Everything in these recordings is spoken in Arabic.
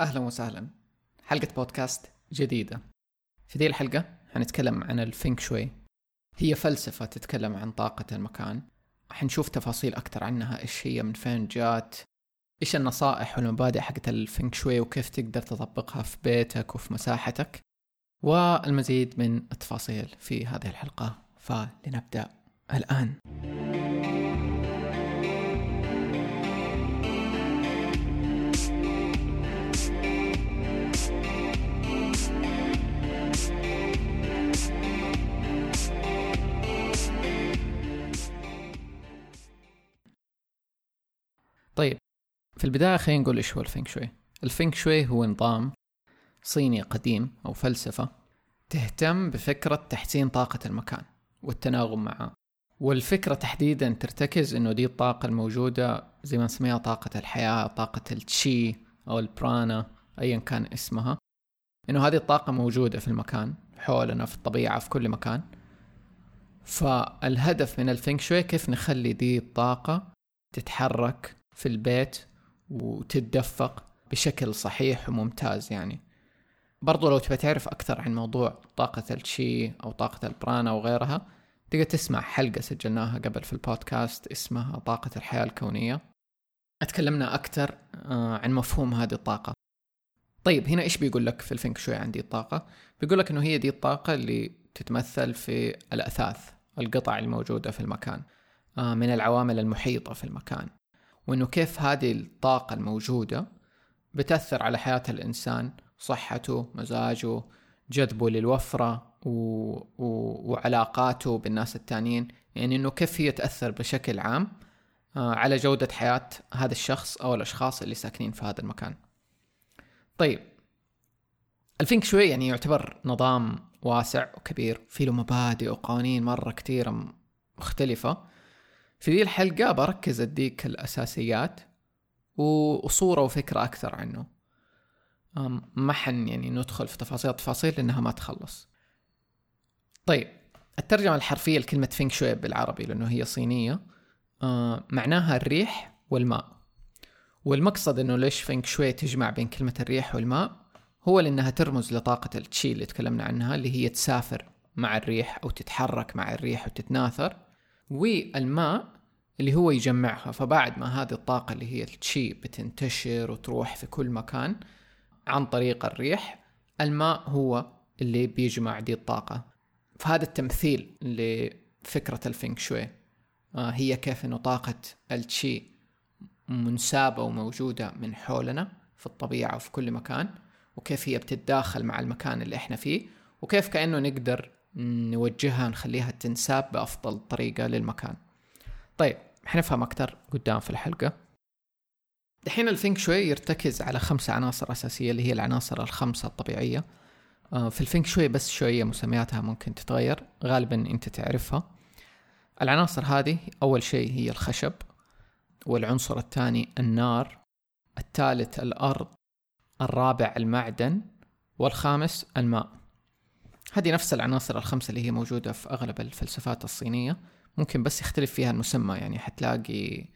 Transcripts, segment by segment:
أهلا وسهلا. حلقة بودكاست جديدة. في ذي الحلقة حنتكلم عن الفينك شوي. هي فلسفة تتكلم عن طاقة المكان. حنشوف تفاصيل أكثر عنها. إيش هي من فين جات إيش النصائح والمبادئ حقت الفينك شوي وكيف تقدر تطبقها في بيتك وفي مساحتك. والمزيد من التفاصيل في هذه الحلقة. فلنبدأ الآن. طيب في البداية خلينا نقول إيش هو الفينغ شوي. الفينغ شوي هو نظام صيني قديم أو فلسفة تهتم بفكرة تحسين طاقة المكان والتناغم معه. والفكرة تحديدا ترتكز إنه دي الطاقة الموجودة زي ما نسميها طاقة الحياة طاقة التشي أو البرانا ايا كان اسمها. إنه هذه الطاقة موجودة في المكان حولنا في الطبيعة في كل مكان. فالهدف من الفينغ شوي كيف نخلي دي الطاقة تتحرك في البيت وتتدفق بشكل صحيح وممتاز يعني. برضو لو تبي تعرف أكثر عن موضوع طاقة الشي أو طاقة البرانا وغيرها تقدر تسمع حلقة سجلناها قبل في البودكاست اسمها طاقة الحياة الكونية. أتكلمنا أكثر آه، عن مفهوم هذه الطاقة. طيب هنا إيش بيقول لك في الفينك شوي عن دي الطاقة؟ بيقول لك إنه هي دي الطاقة اللي تتمثل في الأثاث القطع الموجودة في المكان آه، من العوامل المحيطة في المكان. وإنه كيف هذه الطاقة الموجودة بتأثر على حياة الإنسان صحته مزاجه جذبه للوفرة و... و... وعلاقاته بالناس التانيين. يعني إنه كيف هي تأثر بشكل عام آه، على جودة حياة هذا الشخص أو الأشخاص اللي ساكنين في هذا المكان. طيب الفينك شوي يعني يعتبر نظام واسع وكبير في له مبادئ وقوانين مرة كثيرة مختلفة. في ذي الحلقة بركز أديك الأساسيات وصورة وفكرة أكثر عنه. ما حن يعني ندخل في تفاصيل تفاصيل لأنها ما تخلص. طيب الترجمة الحرفية لكلمة فينك شوي بالعربي لأنه هي صينية. معناها الريح والماء. والمقصد إنه ليش فينك شوي تجمع بين كلمة الريح والماء؟ هو لأنها ترمز لطاقة التشي اللي تكلمنا عنها اللي هي تسافر مع الريح أو تتحرك مع الريح وتتناثر. والماء اللي هو يجمعها فبعد ما هذه الطاقة اللي هي التشي بتنتشر وتروح في كل مكان عن طريق الريح الماء هو اللي بيجمع دي الطاقة. فهذا التمثيل لفكرة الفينغ شوي آه هي كيف إنه طاقة التشي منسابة وموجودة من حولنا في الطبيعة وفي كل مكان وكيف هي بتتداخل مع المكان اللي إحنا فيه وكيف كأنه نقدر نوجهها نخليها تنساب بأفضل طريقة للمكان. طيب حنفهم أكتر قدام في الحلقة. دحين الفينك شوي يرتكز على خمسة عناصر أساسية اللي هي العناصر الخمسة الطبيعية. آه، في الفينك شوي بس شوية مسمياتها ممكن تتغير غالبا أنت تعرفها. العناصر هذه أول شيء هي الخشب والعنصر الثاني النار الثالث الأرض الرابع المعدن والخامس الماء. هذه نفس العناصر الخمسة اللي هي موجودة في أغلب الفلسفات الصينية. ممكن بس يختلف فيها المسمى يعني حتلاقي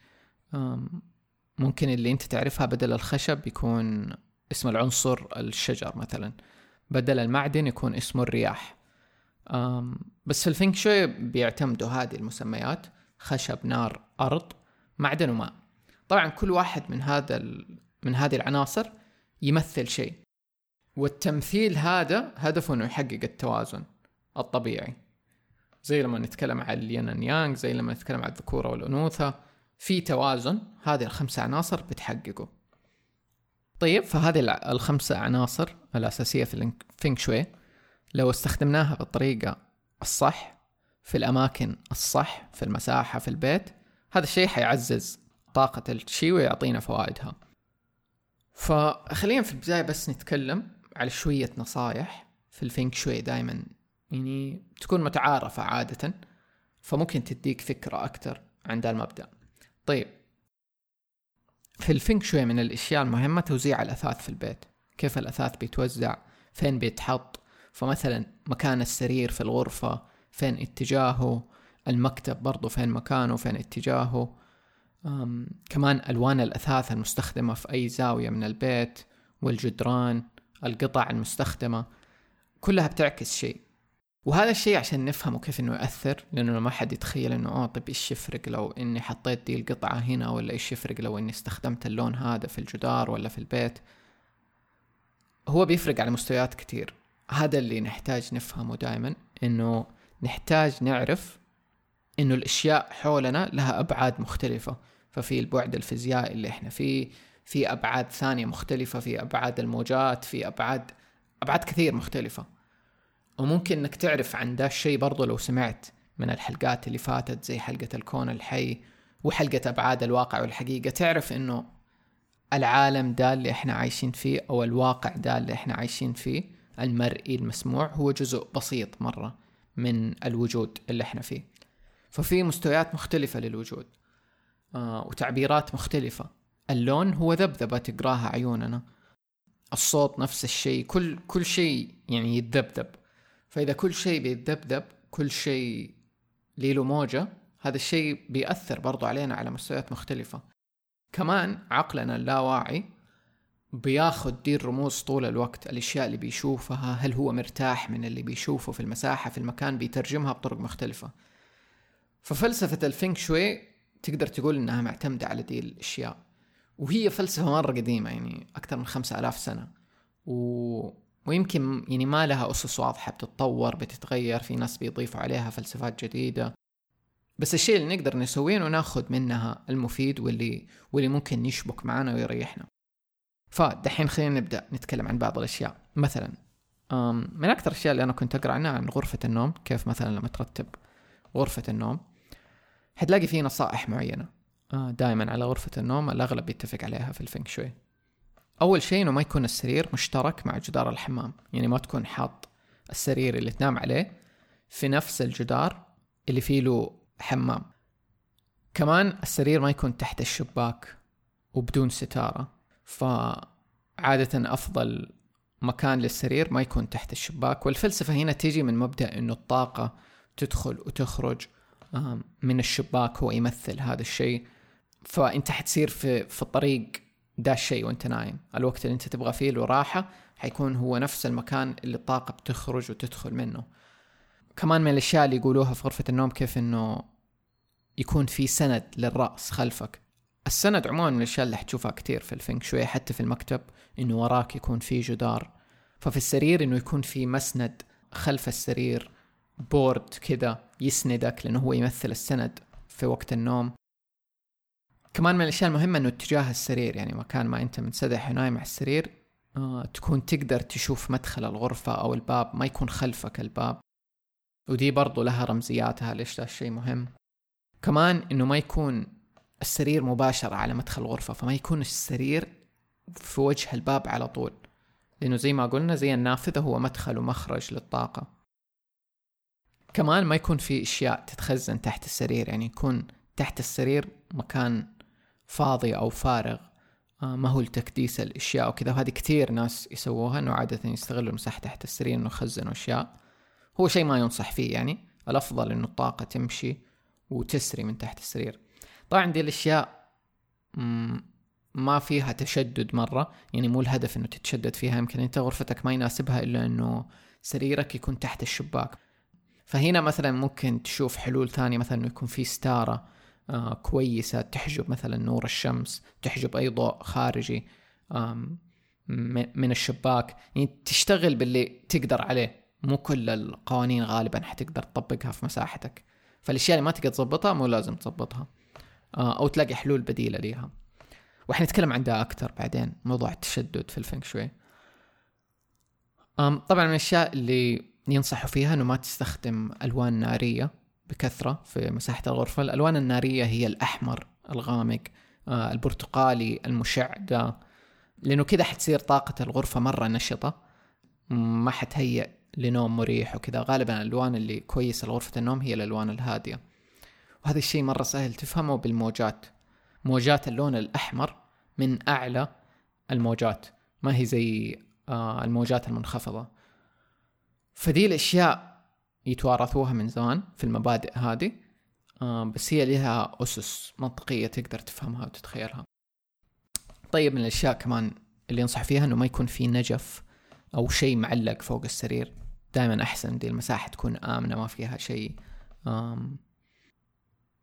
ممكن اللي أنت تعرفها بدل الخشب يكون اسم العنصر الشجر مثلا. بدل المعدن يكون اسمه الرياح. بس في الفينك شوي بيعتمدوا هذه المسميات خشب نار أرض معدن وماء. طبعا كل واحد من هذا من هذه العناصر يمثل شيء. والتمثيل هذا هدفه إنه يحقق التوازن الطبيعي. زي لما نتكلم عن الين يانغ زي لما نتكلم عن الذكورة والأنوثة في توازن هذه الخمسة عناصر بتحققه. طيب فهذه الخمسة عناصر الأساسية في الفينغ شوي. لو استخدمناها بالطريقة الصح في الأماكن الصح في المساحة في البيت هذا الشيء حيعزز طاقة التشي ويعطينا فوائدها. فخلينا في البداية بس نتكلم على شوية نصايح في الفينغ شوي دايما يعني تكون متعارفة عادة فممكن تديك فكرة أكتر عن ذا المبدأ. طيب في الفينغ شوي من الأشياء المهمة توزيع الأثاث في البيت. كيف الأثاث بيتوزع؟ فين بيتحط؟ فمثلا مكان السرير في الغرفة فين اتجاهه؟ المكتب برضو فين مكانه؟ فين اتجاهه؟ كمان ألوان الأثاث المستخدمة في أي زاوية من البيت والجدران. القطع المستخدمة كلها بتعكس شيء. وهذا الشيء عشان نفهمه كيف إنه يأثر لأنه ما حد يتخيل إنه آه طيب إيش يفرق لو إني حطيت دي القطعة هنا ولا إيش يفرق لو إني استخدمت اللون هذا في الجدار ولا في البيت. هو بيفرق على مستويات كتير. هذا اللي نحتاج نفهمه دائما إنه نحتاج نعرف إنه الأشياء حولنا لها أبعاد مختلفة. ففي البعد الفيزيائي اللي إحنا فيه في أبعاد ثانية مختلفة في أبعاد الموجات في أبعاد أبعاد كثير مختلفة. وممكن إنك تعرف عن ده الشيء برضو لو سمعت من الحلقات اللي فاتت زي حلقة الكون الحي وحلقة أبعاد الواقع والحقيقة. تعرف إنه العالم ده اللي إحنا عايشين فيه أو الواقع ده اللي إحنا عايشين فيه المرئي المسموع هو جزء بسيط مرة من الوجود اللي إحنا فيه. ففي مستويات مختلفة للوجود آه وتعبيرات مختلفة. اللون هو ذبذبة تقراها عيوننا. الصوت نفس الشيء كل كل شيء يعني يتذبذب. فإذا كل شيء بيتذبذب كل شيء له موجة هذا الشيء بيأثر برضو علينا على مستويات مختلفة. كمان عقلنا اللاواعي بياخد دي الرموز طول الوقت الأشياء اللي بيشوفها هل هو مرتاح من اللي بيشوفه في المساحة في المكان بيترجمها بطرق مختلفة. ففلسفة الفينغ شوي تقدر تقول إنها معتمدة على دي الأشياء. وهي فلسفة مرة قديمة يعني أكثر من خمسة آلاف سنة. و... ويمكن يعني ما لها أسس واضحة بتتطور بتتغير في ناس بيضيفوا عليها فلسفات جديدة. بس الشيء اللي نقدر نسويه إنه ناخذ منها المفيد واللي واللي ممكن يشبك معنا ويريحنا. فدحين خلينا نبدأ نتكلم عن بعض الأشياء. مثلا من أكثر الأشياء اللي أنا كنت أقرأ عنها عن غرفة النوم كيف مثلا لما ترتب غرفة النوم حتلاقي فيه نصائح معينة. آه، دائما على غرفة النوم الأغلب يتفق عليها في الفينك شوي. أول شيء إنه ما يكون السرير مشترك مع جدار الحمام يعني ما تكون حاط السرير اللي تنام عليه في نفس الجدار اللي فيه له حمام. كمان السرير ما يكون تحت الشباك وبدون ستارة فعادة أفضل مكان للسرير ما يكون تحت الشباك. والفلسفة هنا تيجي من مبدأ أنه الطاقة تدخل وتخرج من الشباك هو يمثل هذا الشيء. فأنت حتصير في, في الطريق ده الشيء وأنت نايم. الوقت اللي أنت تبغى فيه له راحة حيكون هو نفس المكان اللي الطاقة بتخرج وتدخل منه. كمان من الأشياء اللي يقولوها في غرفة النوم كيف إنه يكون في سند للرأس خلفك. السند عموما من الأشياء اللي حتشوفها كتير في الفينغ شوي حتى في المكتب إنه وراك يكون في جدار. ففي السرير إنه يكون في مسند خلف السرير board كذا يسندك لأنه هو يمثل السند في وقت النوم. كمان من الأشياء المهمة إنه اتجاه السرير يعني مكان ما أنت منسدح ونايم على السرير آه تكون تقدر تشوف مدخل الغرفة أو الباب ما يكون خلفك الباب. ودي برضو لها رمزياتها ليش ده الشيء مهم. كمان إنه ما يكون السرير مباشرة على مدخل الغرفة فما يكون السرير في وجه الباب على طول. لأنه زي ما قلنا زي النافذة هو مدخل ومخرج للطاقة. كمان ما يكون في أشياء تتخزن تحت السرير يعني يكون تحت السرير مكان فاضي أو فارغ آه، ما هو لتكديس الأشياء وكذا. وهذه كثير ناس يسووها إنه عادة يستغلوا المساحة تحت السرير إنه يخزنوا اشياء هو شيء ما ينصح فيه يعني. الأفضل إنه الطاقة تمشي وتسري من تحت السرير. طبعا دي الأشياء ما فيها تشدد مرة. يعني مو الهدف إنه تتشدد فيها. يمكن أنت غرفتك ما يناسبها إلا إنه سريرك يكون تحت الشباك. فهنا مثلا ممكن تشوف حلول ثانية مثلا إنه يكون في ستارة كويسة تحجب مثلا نور الشمس تحجب أي ضوء خارجي من الشباك. يعني تشتغل باللي تقدر عليه. مو كل القوانين غالبا حتقدر تطبقها في مساحتك. فالأشياء اللي ما تقدر تظبطها مو لازم تظبطها آه، أو تلاقي حلول بديلة ليها. وحنتكلم عن ده أكثر بعدين موضوع التشدد في الفنك شوي. طبعا من الأشياء اللي ينصحوا فيها إنه ما تستخدم ألوان نارية. بكثرة في مساحة الغرفة. الألوان النارية هي الأحمر الغامق آه، البرتقالي المشع ده لأنه كذا حتصير طاقة الغرفة مرة نشطة. ما حتهيئ لنوم مريح وكذا. غالبا الألوان اللي كويسة لغرفة النوم هي الألوان الهادية. وهذا الشيء مرة سهل تفهمه بالموجات. موجات اللون الأحمر من أعلى الموجات. ما هي زي آه، الموجات المنخفضة. فدي الأشياء يتوارثوها من زمان في المبادئ هذه. آه، بس هي لها أسس منطقية تقدر تفهمها وتتخيلها. طيب من الأشياء كمان اللي ينصح فيها إنه ما يكون في نجف أو شيء معلق فوق السرير. دائما أحسن دي المساحة تكون آمنة ما فيها شيء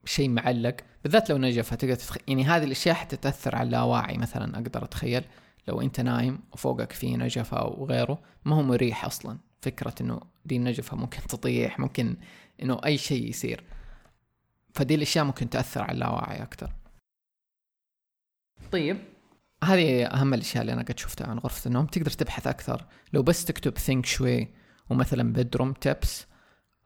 شيء معلق. بالذات لو نجف تقدر تتخ... يعني هذه الأشياء حتتاثر على اللاواعي مثلا أقدر أتخيل لو أنت نايم وفوقك في نجفة أو غيره ما هو مريح أصلا. فكرة إنه دي النجفة ممكن تطيح ممكن إنه أي شيء يصير. فدي الأشياء ممكن تأثر على اللاواعي أكثر طيب. هذه أهم الأشياء اللي أنا قد شفتها عن غرفة النوم. تقدر تبحث أكثر. لو بس تكتب فينغ شوي ومثلا bedroom tips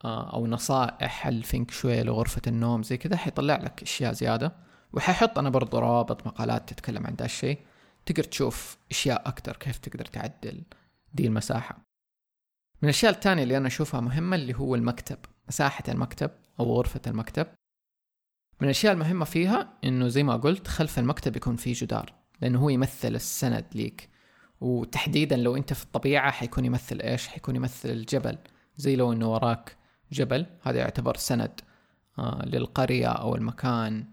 آه، أو نصائح الفينغ شوي لغرفة النوم زي كذا حيطلع لك أشياء زيادة. وححط أنا برضو روابط مقالات تتكلم عن ذا الشيء. تقدر تشوف أشياء أكتر كيف تقدر تعدل دي المساحة. من الأشياء الثانية اللي أنا أشوفها مهمة اللي هو المكتب مساحة المكتب أو غرفة المكتب. من الأشياء المهمة فيها إنه زي ما قلت خلف المكتب يكون في جدار لأنه هو يمثل السند ليك. وتحديدا لو أنت في الطبيعة حيكون يمثل إيش؟ حيكون يمثل الجبل. زي لو إنه وراك جبل هذا يعتبر سند آه للقرية أو المكان.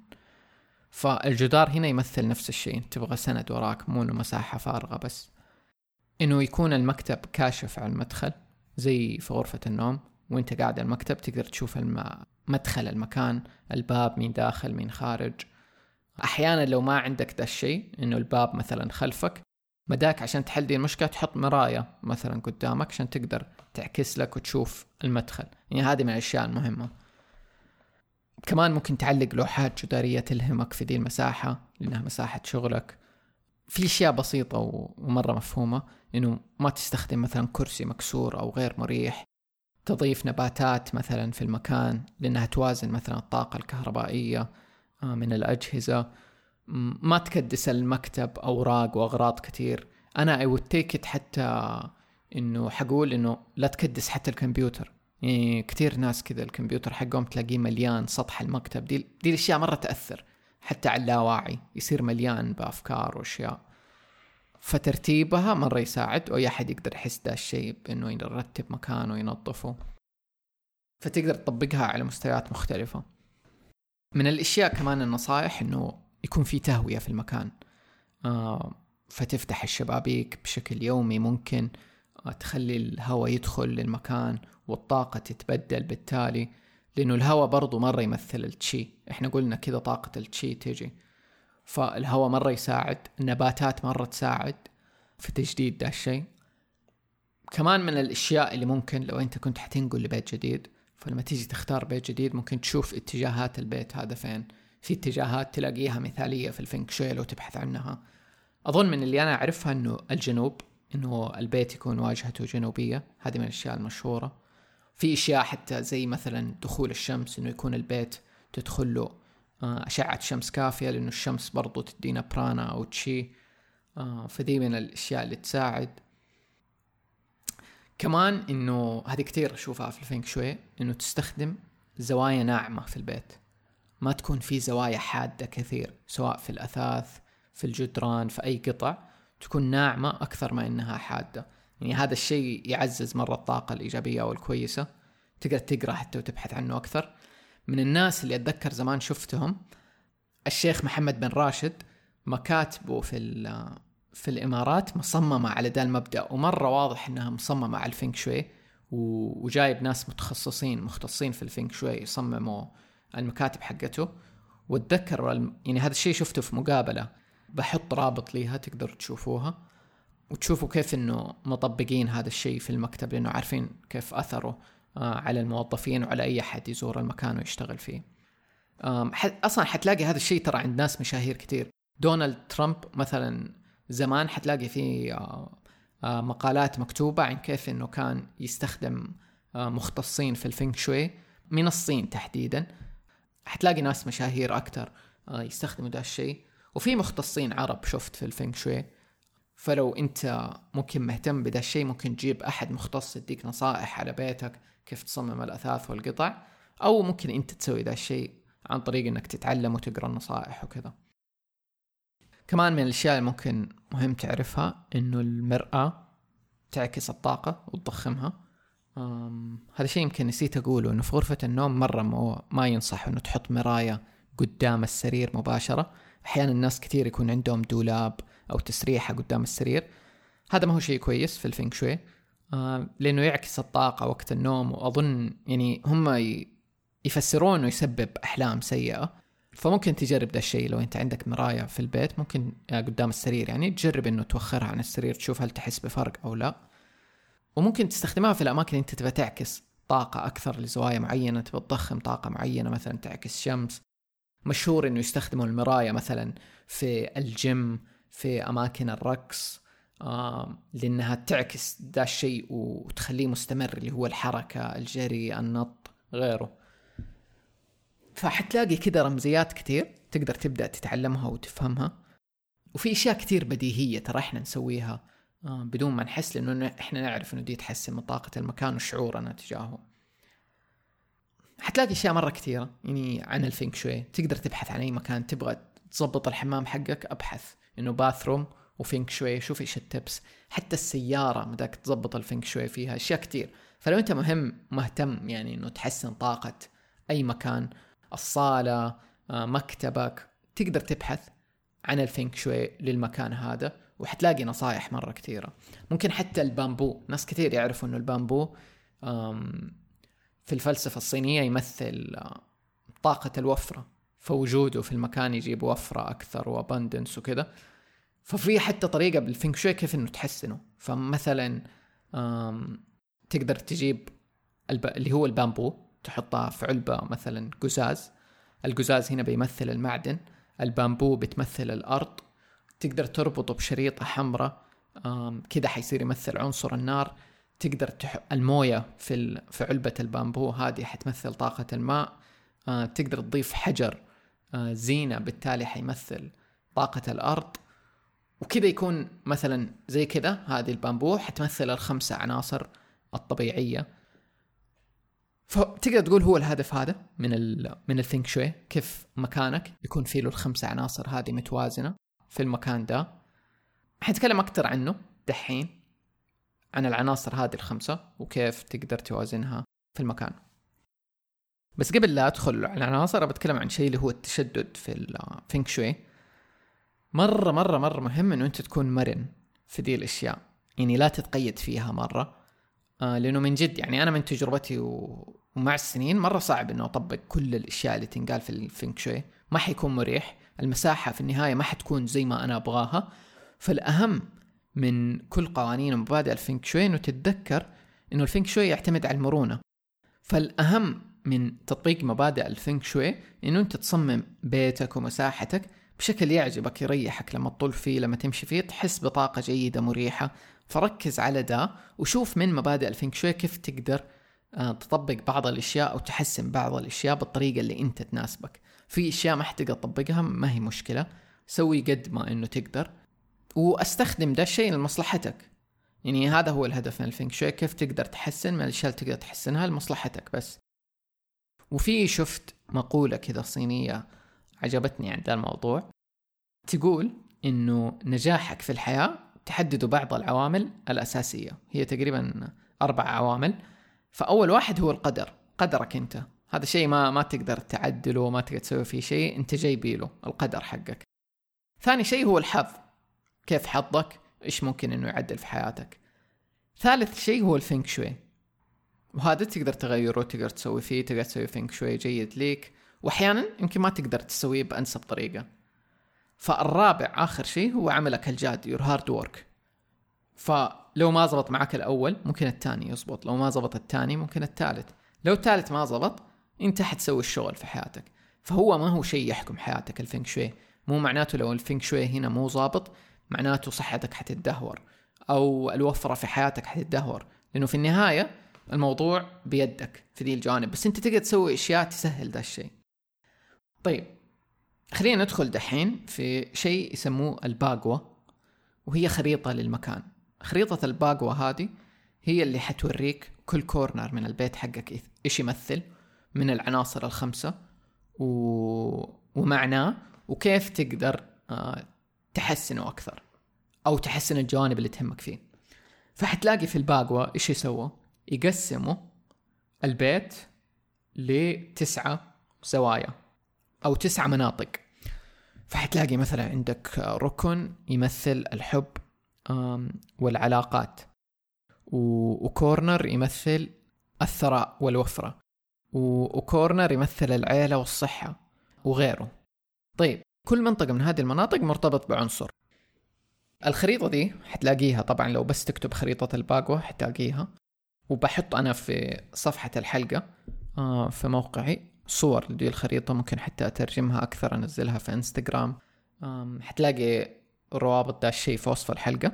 فالجدار هنا يمثل نفس الشيء تبغى سند وراك مو إنه مساحة فارغة بس. إنه يكون المكتب كاشف على المدخل. زي في غرفة النوم وانت قاعد المكتب تقدر تشوف الم... مدخل المكان الباب مين داخل مين خارج. أحيانا لو ما عندك ذا الشيء إنه الباب مثلا خلفك مداك عشان تحل دي المشكلة تحط مراية مثلا قدامك عشان تقدر تعكس لك وتشوف المدخل. يعني هذه من الأشياء المهمة. كمان ممكن تعلق لوحات جدارية تلهمك في دي المساحة لأنها مساحة شغلك. في أشياء بسيطة ومرة مفهومة إنه ما تستخدم مثلا كرسي مكسور أو غير مريح تضيف نباتات مثلا في المكان لأنها توازن مثلا الطاقة الكهربائية آه، من الأجهزة. ما تكدس المكتب أوراق وأغراض كثير أنا اي وود تيك حتى إنه حقول إنه لا تكدس حتى الكمبيوتر. يعني كثير ناس كذا الكمبيوتر حقهم تلاقيه مليان سطح المكتب. دي دي الأشياء مرة تأثر. حتى على اللاواعي يصير مليان بأفكار وأشياء. فترتيبها مرة يساعد وأي أحد يقدر يحس ذا الشيء بإنه يرتب مكانه وينظفه. فتقدر تطبقها على مستويات مختلفة. من الأشياء كمان النصائح إنه يكون في تهوية في المكان. آه فتفتح الشبابيك بشكل يومي ممكن آه تخلي الهواء يدخل للمكان والطاقة تتبدل بالتالي. لأنه الهواء برضو مرة يمثل التشي إحنا قلنا كذا طاقة التشي تجي. فالهواء مرة يساعد النباتات مرة تساعد في تجديد ده الشيء كمان من الأشياء اللي ممكن لو أنت كنت حتنقل لبيت جديد فلما تيجي تختار بيت جديد ممكن تشوف اتجاهات البيت هذا فين. في اتجاهات تلاقيها مثالية في الفينك شوي لو تبحث عنها. أظن من اللي أنا أعرفها أنه الجنوب أنه البيت يكون واجهته جنوبية. هذه من الأشياء المشهورة. في أشياء حتى زي مثلا دخول الشمس أنه يكون البيت تدخل له آه، أشعة شمس كافية لأنه الشمس برضو تدينا برانا أو تشي آه، فدي من الأشياء اللي تساعد. كمان إنه هذه كثير أشوفها في الفينك شوي إنه تستخدم زوايا ناعمة في البيت. ما تكون في زوايا حادة كثير سواء في الأثاث في الجدران في أي قطع تكون ناعمة أكثر ما إنها حادة. يعني هذا الشيء يعزز مرة الطاقة الإيجابية أو الكويسة تقدر تقرأ حتى وتبحث عنه أكثر. من الناس اللي أتذكر زمان شفتهم الشيخ محمد بن راشد مكاتبه في في الإمارات مصممة على ذا المبدأ ومرة واضح إنها مصممة على الفينك شوي وجايب ناس متخصصين مختصين في الفينك شوي يصمموا المكاتب حقته. وأتذكر يعني هذا الشيء شفته في مقابلة. بحط رابط ليها تقدر تشوفوها. وتشوفوا كيف إنه مطبقين هذا الشيء في المكتب لأنه عارفين كيف أثره آه، على الموظفين وعلى أي أحد يزور المكان ويشتغل فيه. أصلا حتلاقي هذا الشيء ترى عند ناس مشاهير كثير دونالد ترامب مثلا زمان حتلاقي فيه آه، آه، مقالات مكتوبة عن كيف إنه كان يستخدم مختصين في الفينغ شوي من الصين تحديدا. حتلاقي ناس مشاهير أكثر يستخدموا ده الشيء. وفي مختصين عرب شفت في الفينغ شوي. فلو انت ممكن مهتم بدا الشيء ممكن تجيب أحد مختص يديك نصائح على بيتك كيف تصمم الأثاث والقطع أو ممكن انت تسوي ذا الشيء عن طريق إنك تتعلم وتقرأ النصائح وكذا. كمان من الأشياء اللي ممكن مهم تعرفها إنه المرأة تعكس الطاقة وتضخمها. هذا شيء يمكن نسيت أقوله إنه في غرفة النوم مرة ما, ينصح إنه تحط مراية قدام السرير مباشرة. أحيانا الناس كثير يكون عندهم دولاب أو تسريحه قدام السرير. هذا ما هو شيء كويس في الفينغ شوي. آه لأنه يعكس الطاقة وقت النوم وأظن يعني هم يفسرون انه يسبب أحلام سيئة. فممكن تجرب ده الشيء. لو أنت عندك مرايه في البيت ممكن آه، قدام السرير. يعني تجرب إنه توخرها عن السرير تشوف هل تحس بفرق أو لا. وممكن تستخدمها في الأماكن اللي أنت تبغى تعكس طاقة أكثر لزوايا معينة. تبغى تضخم طاقة معينة مثلا تعكس شمس. مشهور إنه يستخدموا المراية مثلا في الجيم في أماكن الرقص آه لأنها تعكس ذا الشيء وتخليه مستمر اللي هو الحركة الجري النط غيره. فحتلاقي كده رمزيات كتير تقدر تبدأ تتعلمها وتفهمها. وفي أشياء كتير بديهية ترى إحنا نسويها بدون ما نحس لأنه إحنا نعرف إنه دي تحسن من طاقة المكان وشعورنا تجاهه. حتلاقي أشياء مرة كثيرة يعني عن الفينك شوي. تقدر تبحث عن أي مكان تبغى تظبط الحمام حقك أبحث. إنه باثروم وفينك شوي شوف إيش التبس حتى السيارة مداك تظبط الفينك شوي فيها أشياء كتير فلو أنت مهم مهتم يعني إنه تحسن طاقة أي مكان الصالة آه، مكتبك تقدر تبحث عن الفينغ شوي للمكان هذا. وحتلاقي نصايح مرة كثيرة. ممكن حتى البامبو. ناس كثير يعرفوا إنه البامبو في الفلسفة الصينية يمثل آه، طاقة الوفرة فوجوده في المكان يجيب وفرة أكثر و abundance وكذا. ففي حتى طريقة بالفينغ شوي كيف إنه تحسنه. فمثلا تقدر تجيب الب... اللي هو البامبو تحطها في علبة مثلا قزاز. القزاز هنا بيمثل المعدن. البامبو بتمثل الأرض. تقدر تربطه بشريطة حمراء كده حيصير يمثل عنصر النار. تقدر تح... الموية في. في علبة البامبو هذه حتمثل طاقة الماء آه تقدر تضيف حجر آه زينة بالتالي حيمثل طاقة الأرض. وكذا يكون مثلا زي كذا هذه البامبو حتمثل الخمسة عناصر الطبيعية. فتقدر تقول هو الهدف هذا من ال من الثينك شوي كيف مكانك يكون فيه له الخمسة عناصر هذه متوازنة في المكان ده. حنتكلم أكثر عنه دحين. عن العناصر هذه الخمسة وكيف تقدر توازنها في المكان. بس قبل لا أدخل على العناصر بتكلم عن شيء اللي هو التشدد في الفينك شوي مرة مرة مرة مهم إنه أنت تكون مرن في دي الأشياء. يعني لا تتقيد فيها مرة. آه لأنه من جد يعني أنا من تجربتي و... ومع السنين مرة صعب إنه أطبق كل الأشياء اللي تنقال في الفينغ شوي ما حيكون مريح. المساحة في النهاية ما حتكون زي ما أنا أبغاها. فالأهم من كل قوانين ومبادئ الفينغ شوي انه تتذكر إنه الفينغ شوي يعتمد على المرونة. فالأهم من تطبيق مبادئ الفينغ شوي إنه أنت تصمم بيتك ومساحتك بشكل يعجبك يريحك لما تطول فيه لما تمشي فيه تحس بطاقة جيدة مريحة. فركز على ده وشوف من مبادئ الفينك شوي كيف تقدر آه، تطبق بعض الأشياء أو تحسن بعض الأشياء بالطريقة اللي أنت تناسبك. في أشياء ما حتقدر تطبقها ما هي مشكلة. سوي قد ما إنه تقدر. وأستخدم ده الشيء لمصلحتك. يعني هذا هو الهدف من الفينك شوي كيف تقدر تحسن من الاشياء اللي تقدر تحسنها لمصلحتك بس. وفي شفت مقولة كذا صينية عجبتني عند الموضوع. تقول إنه نجاحك في الحياة تحدد بعض العوامل الأساسية. هي تقريبا أربع عوامل. فأول واحد هو القدر قدرك أنت. هذا شيء ما ما تقدر تعدله ما تقدر تسوي فيه شيء أنت جاي له القدر حقك. ثاني شيء هو الحظ. كيف حظك؟ إيش ممكن إنه يعدل في حياتك؟ ثالث شيء هو الفينغ شوي. وهذا تقدر تغيره تقدر تسوي فيه تقدر تسوي فينغ شوي جيد ليك. واحيانا يمكن ما تقدر تسويه بأنسب طريقة. فالرابع آخر شيء هو عملك الجاد your hard work فلو ما زبط معك الأول ممكن الثاني يزبط. لو ما زبط الثاني ممكن الثالث. لو الثالث ما زبط أنت حتسوي الشغل في حياتك. فهو ما هو شيء يحكم حياتك الفينغ شوي. مو معناته لو الفينغ شوي هنا مو ظابط معناته صحتك حتتدهور أو الوفرة في حياتك حتتدهور. لأنه في النهاية الموضوع بيدك في ذي الجوانب بس أنت تقدر تسوي أشياء تسهل ذا الشيء. طيب خلينا ندخل دحين في شيء يسموه الباقوة وهي خريطة للمكان. خريطة الباقوة هذه هي اللي حتوريك كل كورنر من البيت حقك إيش يمثل من العناصر الخمسة و... ومعناه وكيف تقدر آه، تحسنه أكثر أو تحسن الجوانب اللي تهمك فيه. فحتلاقي في الباقوة إيش يسووا؟ يقسموا البيت لتسعة زوايا أو تسعة مناطق. فحتلاقي مثلا عندك ركن يمثل الحب والعلاقات وكورنر يمثل الثراء والوفرة وكورنر يمثل العيلة والصحة وغيره. طيب كل منطقة من هذه المناطق مرتبط بعنصر. الخريطة دي حتلاقيها طبعا لو بس تكتب خريطة الباقوة حتلاقيها. وبحط أنا في صفحة الحلقة آه، في موقعي صور لدي الخريطة ممكن حتى أترجمها أكثر أنزلها في إنستغرام. حتلاقي روابط دا الشيء في وصف الحلقة.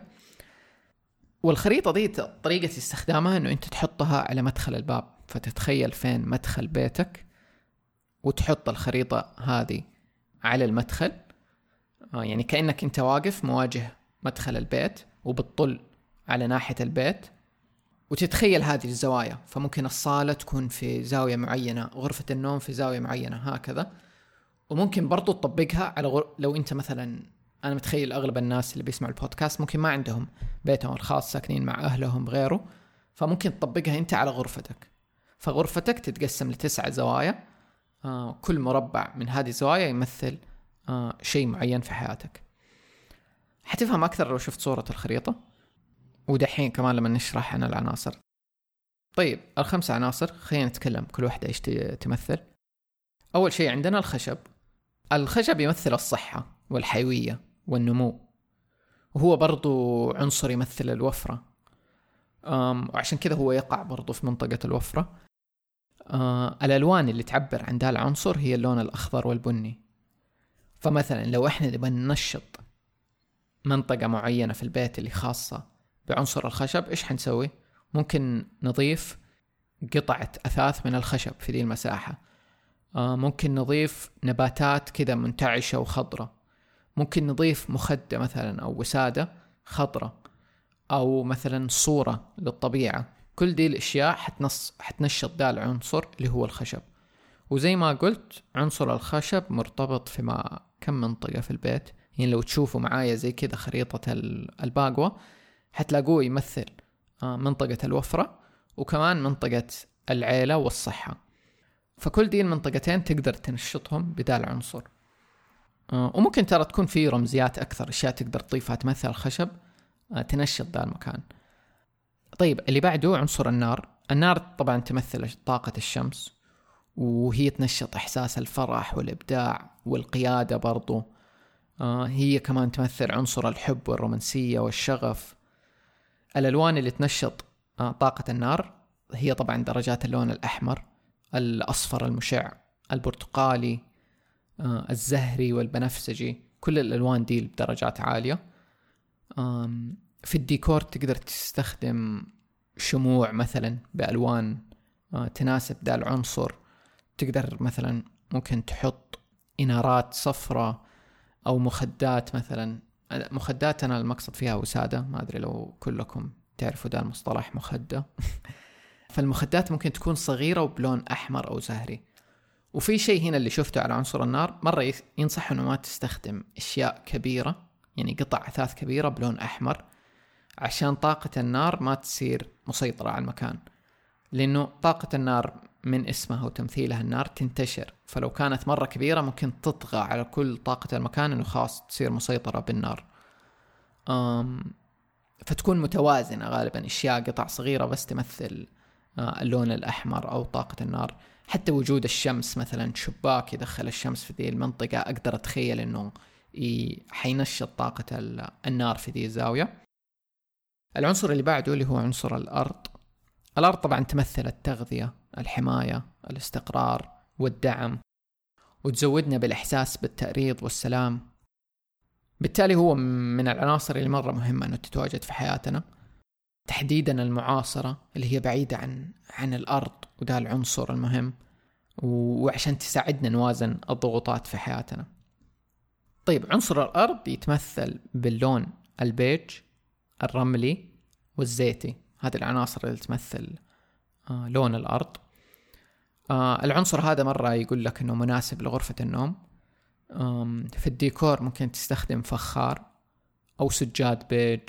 والخريطة دي طريقة استخدامها إنه أنت تحطها على مدخل الباب. فتتخيل فين مدخل بيتك وتحط الخريطة هذه. على المدخل. آه يعني كأنك أنت واقف مواجه مدخل البيت وبتطل على ناحية البيت. وتتخيل هذه الزوايا. فممكن الصالة تكون في زاوية معينة غرفة النوم في زاوية معينة هكذا. وممكن برضو تطبقها على غر... لو أنت مثلا أنا متخيل أغلب الناس اللي بيسمعوا البودكاست ممكن ما عندهم بيتهم الخاص ساكنين مع أهلهم غيره. فممكن تطبقها أنت على غرفتك. فغرفتك تتقسم لتسع زوايا. كل مربع من هذه الزوايا يمثل آه شيء معين في حياتك. حتفهم أكثر لو شفت صورة الخريطة؟ ودحين كمان لما نشرح عن العناصر. طيب الخمس عناصر خلينا نتكلم كل واحدة إيش تمثل. أول شيء عندنا الخشب. الخشب يمثل الصحة والحيوية والنمو. وهو برضو عنصر يمثل الوفرة. وعشان كذا هو يقع برضو في منطقة الوفرة. آه الألوان اللي تعبر عن ذا العنصر هي اللون الأخضر والبني. فمثلا لو إحنا نبغى ننشط منطقة معينة في البيت اللي خاصة بعنصر الخشب إيش حنسوي؟ ممكن نضيف قطعة أثاث من الخشب في ذي المساحة. آه ممكن نضيف نباتات كذا منتعشة وخضرة. ممكن نضيف مخدة مثلا أو وسادة خضرة. أو مثلا صورة للطبيعة. كل دي الأشياء حتنص حتنشط ذا العنصر اللي هو الخشب. وزي ما قلت عنصر الخشب مرتبط في ما كم منطقة في البيت. يعني لو تشوفوا معايا زي كذا خريطة الباقوة حتلاقوه يمثل آه، منطقة الوفرة وكمان منطقة العيلة والصحة. فكل دي المنطقتين تقدر تنشطهم بدا العنصر. آه، وممكن ترى تكون في رمزيات أكثر أشياء تقدر تضيفها تمثل الخشب آه، تنشط ذا المكان. طيب اللي بعده عنصر النار. النار طبعا تمثل طاقة الشمس وهي تنشط إحساس الفرح والإبداع والقيادة برضو. هي كمان تمثل عنصر الحب والرومانسية والشغف. الألوان اللي تنشط آه، طاقة النار هي طبعا درجات اللون الأحمر الأصفر المشع البرتقالي آه، الزهري والبنفسجي. كل الألوان دي بدرجات عالية. في الديكور تقدر تستخدم شموع مثلا بألوان آه، تناسب ذا العنصر. تقدر مثلا ممكن تحط إنارات صفراء أو مخدات مثلا. مخدات أنا المقصد فيها وسادة ما أدري لو كلكم تعرفوا ده المصطلح مخدة. فالمخدات ممكن تكون صغيرة وبلون أحمر أو زهري. وفي شيء هنا اللي شفته على عنصر النار مرة ينصح أنه ما تستخدم أشياء كبيرة يعني قطع أثاث كبيرة بلون أحمر. عشان طاقة النار ما تصير مسيطرة على المكان. لأنه طاقة النار من اسمها وتمثيلها النار تنتشر. فلو كانت مرة كبيرة ممكن تطغى على كل طاقة المكان إنه خلاص تصير مسيطرة بالنار. أم فتكون متوازنة غالبا. أشياء قطع صغيرة بس تمثل آه، اللون الأحمر أو طاقة النار. حتى وجود الشمس مثلا شباك يدخل الشمس في ذي المنطقة. أقدر أتخيل إنه حينشط طاقة النار في ذي الزاوية. العنصر اللي بعده اللي هو عنصر الأرض. الأرض طبعا تمثل التغذية الحماية الاستقرار والدعم وتزودنا بالإحساس بالتأريض والسلام. بالتالي هو من العناصر اللي مرة مهمة أنه تتواجد في حياتنا. تحديدا المعاصرة اللي هي بعيدة عن عن الأرض وده العنصر المهم وعشان تساعدنا نوازن الضغوطات في حياتنا. طيب عنصر الأرض يتمثل باللون البيج. الرملي والزيتي. هذه العناصر اللي تمثل آه، لون الأرض. آه العنصر هذا مرة يقول لك إنه مناسب لغرفة النوم. في الديكور ممكن تستخدم فخار أو سجاد بيج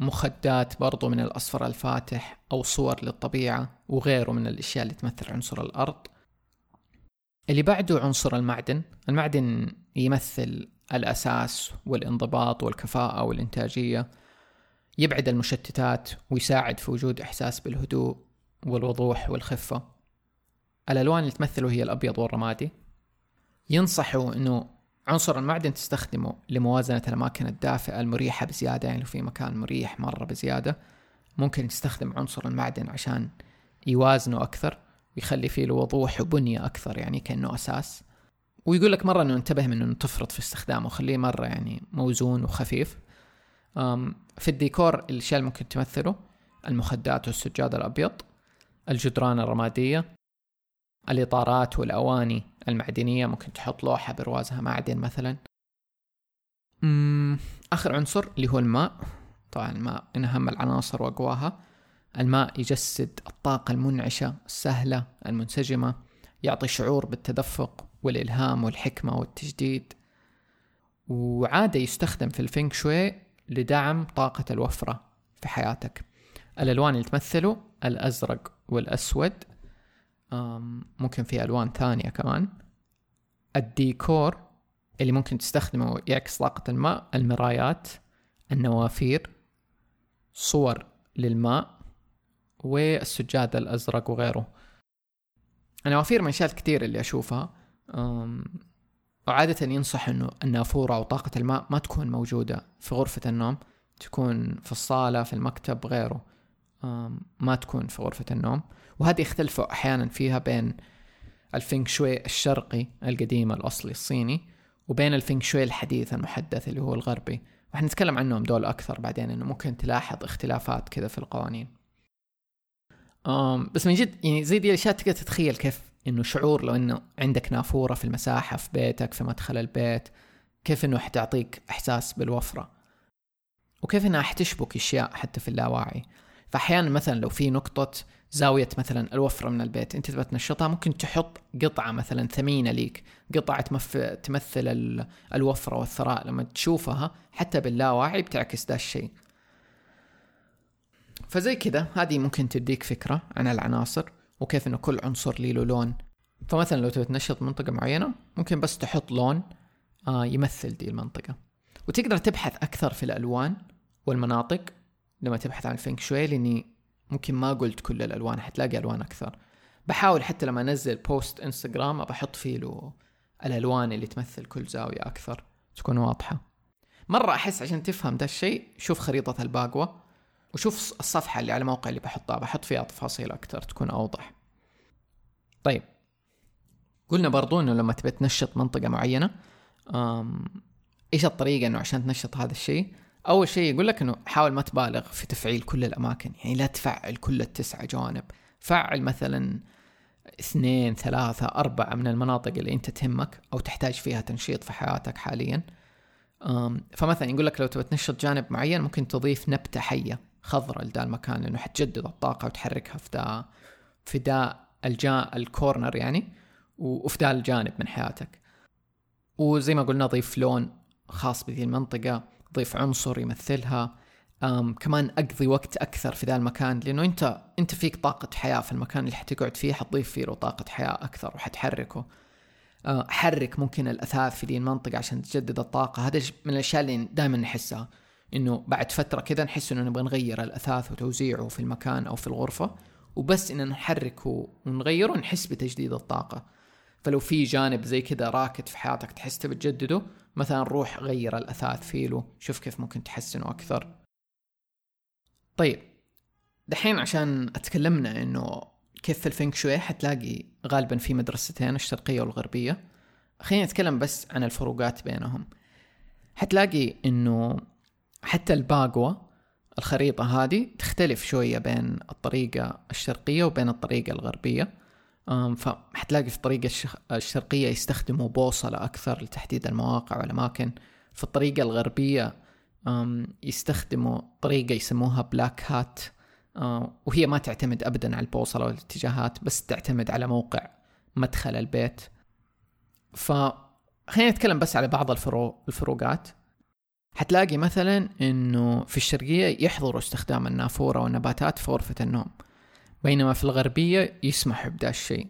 مخدات برضو من الأصفر الفاتح أو صور للطبيعة وغيره من الأشياء اللي تمثل عنصر الأرض. اللي بعده عنصر المعدن. المعدن يمثل الأساس والانضباط والكفاءة والإنتاجية. يبعد المشتتات ويساعد في وجود إحساس بالهدوء والوضوح والخفة. الألوان اللي تمثله هي الأبيض والرمادي. ينصحوا أنه عنصر المعدن تستخدمه لموازنة الأماكن الدافئة المريحة بزيادة يعني لو في مكان مريح مرة بزيادة. ممكن تستخدم عنصر المعدن عشان يوازنه أكثر ويخلي فيه وضوح وبنية أكثر يعني كأنه أساس. ويقول لك مرة أنه انتبه من أنه تفرط في استخدامه خليه مرة يعني موزون وخفيف. في الديكور الأشياء اللي ممكن تمثله المخدات والسجاد الأبيض الجدران الرمادية الإطارات والأواني المعدنية ممكن تحط لوحة بروازها معدن مثلا. آخر عنصر اللي هو الماء طبعا الماء من أهم العناصر وأقواها. الماء يجسد الطاقة المنعشة السهلة المنسجمة يعطي شعور بالتدفق والإلهام والحكمة والتجديد. وعادة يستخدم في الفينغ شوي لدعم طاقة الوفرة في حياتك. الألوان اللي تمثله الأزرق والأسود ممكن في ألوان ثانية كمان. الديكور اللي ممكن تستخدمه يعكس طاقة الماء المرايات النوافير صور للماء والسجاد الأزرق وغيره. النوافير من الأشياء الكثير اللي أشوفها. وعادة ينصح إنه النافورة أو طاقة الماء ما تكون موجودة في غرفة النوم تكون في الصالة في المكتب غيره. ما تكون في غرفة النوم. وهذه يختلفوا أحيانا فيها بين الفينغ شوي الشرقي القديم الأصلي الصيني وبين الفينغ شوي الحديث المحدث اللي هو الغربي. نتكلم عنهم دول أكثر بعدين إنه ممكن تلاحظ اختلافات كذا في القوانين. بس من جد يعني زي دي الاشياء تقدر تتخيل كيف إنه شعور لو إنه عندك نافورة في المساحة في بيتك في مدخل البيت كيف إنه حتعطيك إحساس بالوفرة؟ وكيف إنها حتشبك أشياء حتى في اللاواعي؟ فاحيانا مثلا لو في نقطة زاوية مثلا الوفرة من البيت أنت تبغى تنشطها ممكن تحط قطعة مثلا ثمينة ليك قطعة تمثل الوفرة والثراء لما تشوفها حتى باللاواعي بتعكس ده الشيء. فزي كذا هذه ممكن تديك فكرة عن العناصر. وكيف إنه كل عنصر له لون. فمثلا لو تبي تنشط منطقة معينة ممكن بس تحط لون آه يمثل دي المنطقة. وتقدر تبحث أكثر في الألوان والمناطق لما تبحث عن الفينك شوي لأني ممكن ما قلت كل الألوان حتلاقي ألوان أكثر. بحاول حتى لما أنزل بوست إنستغرام بحط فيه له الألوان اللي تمثل كل زاوية أكثر تكون واضحة. مرة أحس عشان تفهم ده الشيء شوف خريطة الباقوة. وشوف الصفحة اللي على الموقع اللي بحطها بحط فيها تفاصيل أكثر تكون أوضح. طيب. قلنا برضو إنه لما تبي تنشط منطقة معينة إيش الطريقة إنه عشان تنشط هذا الشيء؟ أول شيء يقول لك إنه حاول ما تبالغ في تفعيل كل الأماكن يعني لا تفعل كل التسعة جوانب. فعل مثلا اثنين ثلاثة أربعة من المناطق اللي أنت تهمك أو تحتاج فيها تنشيط في حياتك حاليا. فمثلا يقول لك لو تبغى تنشط جانب معين ممكن تضيف نبتة حية. خضراء لذا المكان لأنه حتجدد الطاقة وتحركها في ذا في ذا الجا الكورنر يعني وفي ذا الجانب من حياتك. وزي ما قلنا ضيف لون خاص بذي المنطقة ضيف عنصر يمثلها. أم كمان أقضي وقت أكثر في ذا المكان لأنه أنت أنت فيك طاقة حياة في المكان اللي حتقعد فيه حتضيف فيه له طاقة حياة أكثر وحتحركه. أه حرك ممكن الأثاث في ذي المنطقة عشان تجدد الطاقة. هذا من الأشياء اللي دائما نحسها. إنه بعد فترة كذا نحس إنه نبغى نغير الأثاث وتوزيعه في المكان أو في الغرفة وبس ان نحركه ونغيره نحس بتجديد الطاقة. فلو في جانب زي كذا راكد في حياتك تحس تبي تجدده مثلا روح غير الأثاث فيه شوف كيف ممكن تحسنه أكثر. طيب دحين عشان أتكلمنا إنه كيف في الفينك شوي حتلاقي غالبا في مدرستين الشرقية والغربية. خلينا نتكلم بس عن الفروقات بينهم. حتلاقي إنه حتى الباقوة الخريطة هذه تختلف شوية بين الطريقة الشرقية وبين الطريقة الغربية. فحتلاقي في الطريقة الشرقية يستخدموا بوصلة أكثر لتحديد المواقع والأماكن. في الطريقة الغربية يستخدموا طريقة يسموها بلاك هات وهي ما تعتمد أبدا على البوصلة والاتجاهات بس تعتمد على موقع مدخل البيت. فخلينا نتكلم بس على بعض الفروق الفروقات. حتلاقي مثلا إنه في الشرقية يحظروا استخدام النافورة والنباتات في غرفة النوم بينما في الغربية يسمحوا بدا الشيء.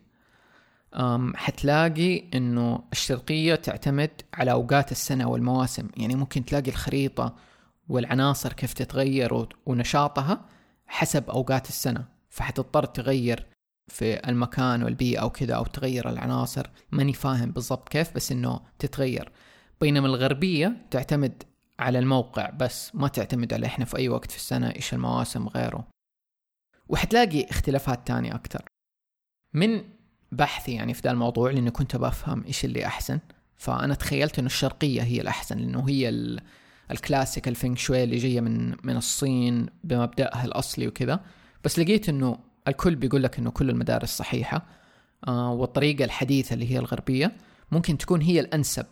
حتلاقي إنه الشرقية تعتمد على أوقات السنة والمواسم. يعني ممكن تلاقي الخريطة والعناصر كيف تتغير ونشاطها حسب أوقات السنة. فحتضطر تغير في المكان والبيئة أو كذا أو تغير العناصر. ماني فاهم بالضبط كيف بس إنه تتغير. بينما الغربية تعتمد على الموقع بس ما تعتمد على إحنا في أي وقت في السنة إيش المواسم غيره وحتلاقي اختلافات تانية أكتر. من بحثي يعني في ذا الموضوع لأني كنت بفهم إيش اللي أحسن فأنا تخيلت إنه الشرقية هي الأحسن لأنه هي الكلاسيك الفينغ شوي اللي جاية من من الصين بمبدأها الأصلي وكذا. بس لقيت إنه الكل بيقول لك إنه كل المدارس صحيحة آه والطريقة الحديثة اللي هي الغربية ممكن تكون هي الأنسب.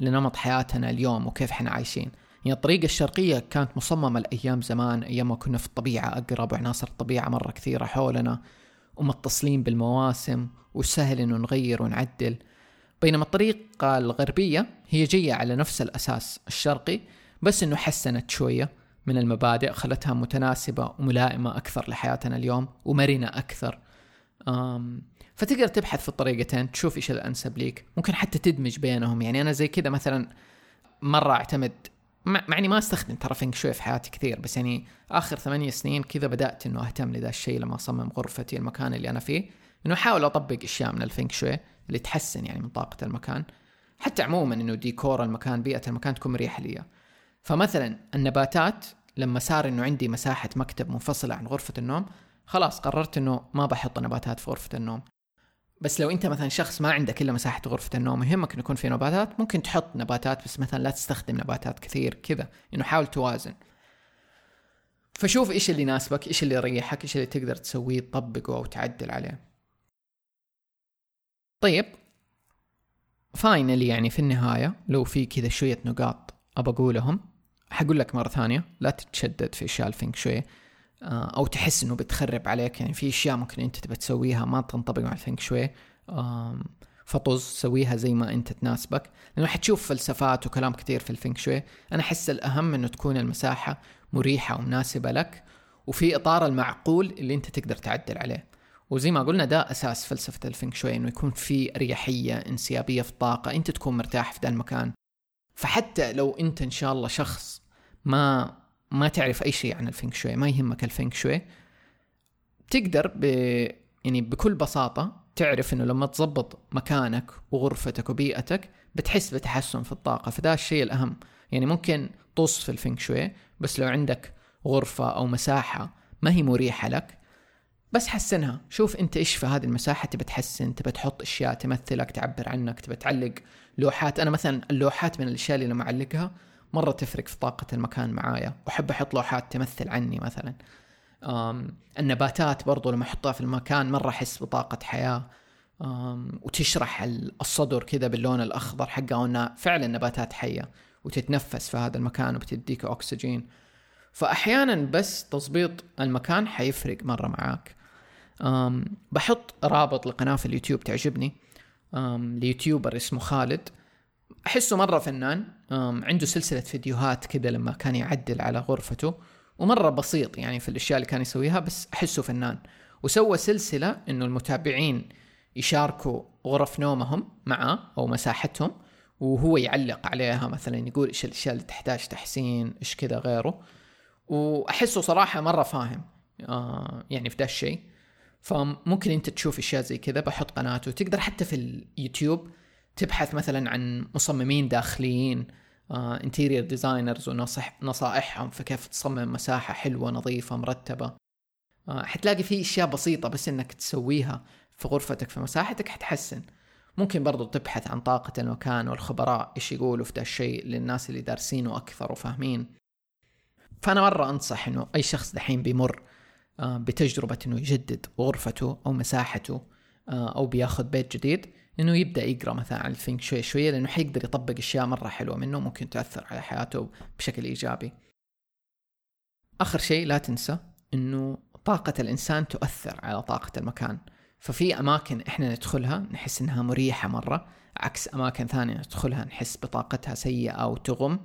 لنمط حياتنا اليوم وكيف إحنا عايشين. يعني الطريقة الشرقية كانت مصممة لأيام زمان أيام ما كنا في الطبيعة أقرب وعناصر الطبيعة مرة كثيرة حولنا ومتصلين بالمواسم وسهل إنه نغير ونعدل. بينما الطريقة الغربية هي جاية على نفس الأساس الشرقي بس إنه حسنت شوية من المبادئ خلتها متناسبة وملائمة أكثر لحياتنا اليوم ومرنة أكثر. فتقدر تبحث في الطريقتين تشوف إيش الأنسب ليك. ممكن حتى تدمج بينهم. يعني أنا زي كذا مثلا مرة أعتمد مع إني ما أستخدم ترى فينك شوي في حياتي كثير بس يعني آخر ثمانية سنين كذا بدأت إنه أهتم لذا الشيء لما أصمم غرفتي المكان اللي أنا فيه. إنه أحاول أطبق أشياء من الفينك شوي اللي تحسن يعني من طاقة المكان. حتى عموما إنه ديكور المكان بيئة المكان تكون مريحة لي. فمثلا النباتات لما صار إنه عندي مساحة مكتب منفصلة عن غرفة النوم خلاص قررت إنه ما بحط نباتات في غرفة النوم. بس لو أنت مثلا شخص ما عندك الا مساحة غرفة النوم يهمك إنه يكون في نباتات ممكن تحط نباتات بس مثلا لا تستخدم نباتات كثير كذا إنه حاول توازن. فشوف إيش اللي يناسبك إيش اللي يريحك إيش اللي تقدر تسويه تطبقه أو تعدل عليه. طيب Finally يعني في النهاية لو في كذا شوية نقاط أبى أقولهم حقول لك مرة ثانية لا تتشدد في أشياء الفينغ شوي آه، أو تحس إنه بتخرب عليك. يعني في أشياء ممكن أنت تبى تسويها ما تنطبق مع الفينغ شوي. فطز سويها زي ما أنت تناسبك. لأنه حتشوف فلسفات وكلام كثير في الفينغ شوي. أنا أحس الأهم إنه تكون المساحة مريحة ومناسبة لك وفي إطار المعقول اللي أنت تقدر تعدل عليه. وزي ما قلنا ده أساس فلسفة الفينغ شوي إنه يكون في أريحية إنسيابية في الطاقه أنت تكون مرتاح في ذا المكان. فحتى لو أنت إن شاء الله شخص ما ما تعرف أي شيء عن الفينغ شوي ما يهمك الفينغ شوي. تقدر ب يعني بكل بساطة تعرف إنه لما تظبط مكانك وغرفتك وبيئتك بتحس بتحسن في الطاقة فده الشيء الأهم. يعني ممكن في الفينغ شوي بس لو عندك غرفة أو مساحة ما هي مريحة لك بس حسنها. شوف أنت إيش في هذه المساحة تبى تحسن تبى تحط أشياء تمثلك تعبر عنك تبى تعلق لوحات. أنا مثلا اللوحات من الأشياء اللي لما اعلقها مرة تفرق في طاقة المكان معايا. وأحب أحط لوحات تمثل عني مثلا. النباتات برضو لما أحطها في المكان مرة أحس بطاقة حياة. وتشرح الصدر كذا باللون الأخضر حقها وأنها فعلا نباتات حية وتتنفس في هذا المكان وبتديك أكسجين. فأحيانا بس تظبيط المكان حيفرق مرة معاك. بحط رابط لقناة في اليوتيوب تعجبني. ليوتيوبر اسمه خالد. أحسه مرة فنان. عنده سلسلة فيديوهات كذا لما كان يعدل على غرفته ومرة بسيط يعني في الأشياء اللي كان يسويها بس أحسه فنان. وسوى سلسلة إنه المتابعين يشاركوا غرف نومهم معه أو مساحتهم وهو يعلق عليها مثلا يقول إيش الأشياء اللي تحتاج تحسين إيش كذا غيره. وأحسه صراحة مرة فاهم آه يعني في ده الشيء. فممكن أنت تشوف أشياء زي كذا بحط قناته. تقدر حتى في اليوتيوب تبحث مثلا عن مصممين داخليين interior designers ونصح نصائحهم في كيف تصمم مساحة حلوة نظيفة مرتبة. uh, حتلاقي في أشياء بسيطة بس إنك تسويها في غرفتك في مساحتك حتحسن. ممكن برضو تبحث عن طاقة المكان والخبراء إيش يقولوا في ده الشيء للناس اللي دارسينه أكثر وفاهمين. فأنا مرة أنصح إنه أي شخص دحين بيمر uh, بتجربة إنه يجدد غرفته أو مساحته أو بياخذ بيت جديد إنه يبدأ يقرأ مثلا عن الفينك شوي شوية لأنه حيقدر يطبق أشياء مرة حلوة منه ممكن تأثر على حياته بشكل إيجابي. آخر شيء لا تنسى إنه طاقة الإنسان تؤثر على طاقة المكان، ففي أماكن إحنا ندخلها نحس إنها مريحة مرة، عكس أماكن ثانية ندخلها نحس بطاقتها سيئة وتغم.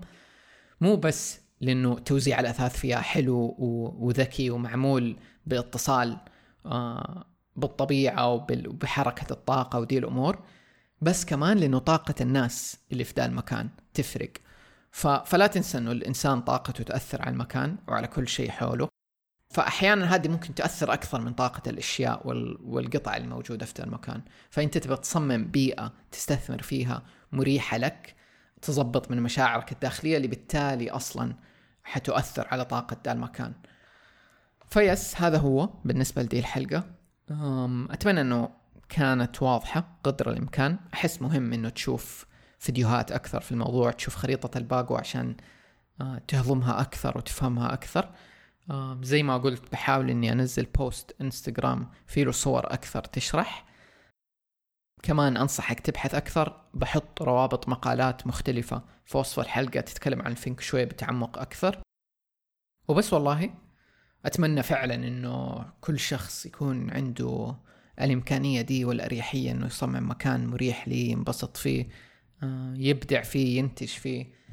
مو بس لأنه توزيع الأثاث فيها حلو وذكي ومعمول باتصال آه بالطبيعة وبحركة الطاقة ودي الأمور بس كمان لأنه طاقة الناس اللي في ذا المكان تفرق. فلا تنسى أنه الإنسان طاقته تأثر على المكان وعلى كل شيء حوله. فأحيانا هذه ممكن تأثر أكثر من طاقة الأشياء وال... والقطع الموجودة في ذا المكان. فأنت تبغى تصمم بيئة تستثمر فيها مريحة لك تظبط من مشاعرك الداخلية اللي بالتالي أصلا حتؤثر على طاقة ذا المكان. ف yes هذا هو بالنسبة لدي الحلقة. أتمنى أنه كانت واضحة قدر الإمكان. أحس مهم أنه تشوف فيديوهات أكثر في الموضوع تشوف خريطة الباقو عشان آه، تهضمها أكثر وتفهمها أكثر. زي ما قلت بحاول إني أنزل بوست إنستغرام فيه صور أكثر تشرح. كمان أنصحك تبحث أكثر. بحط روابط مقالات مختلفة. في وصف الحلقة تتكلم عن الفينك شوي بتعمق أكثر. وبس والله. أتمنى فعلا إنه كل شخص يكون عنده الإمكانية دي والأريحية إنه يصمم مكان مريح لي ينبسط فيه آه، يبدع فيه ينتج فيه.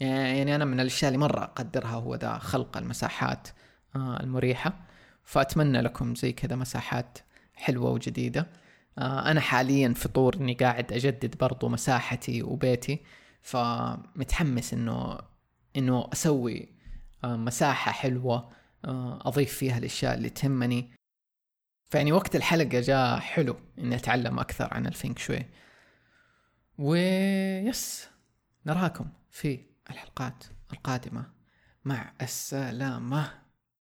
يعني أنا من الأشياء اللي مرة أقدرها هو ذا خلق المساحات آه، المريحة. فأتمنى لكم زي كذا مساحات حلوة وجديدة. آه، أنا حاليا في طور إني قاعد أجدد برضو مساحتي وبيتي. فمتحمس إنه إنه أسوي آه، مساحة حلوة أضيف فيها الأشياء اللي تهمني. فيعني وقت الحلقة جاء حلو إني أتعلم أكثر عن الفينك شوي. ويس نراكم في الحلقات القادمة. مع السلامة.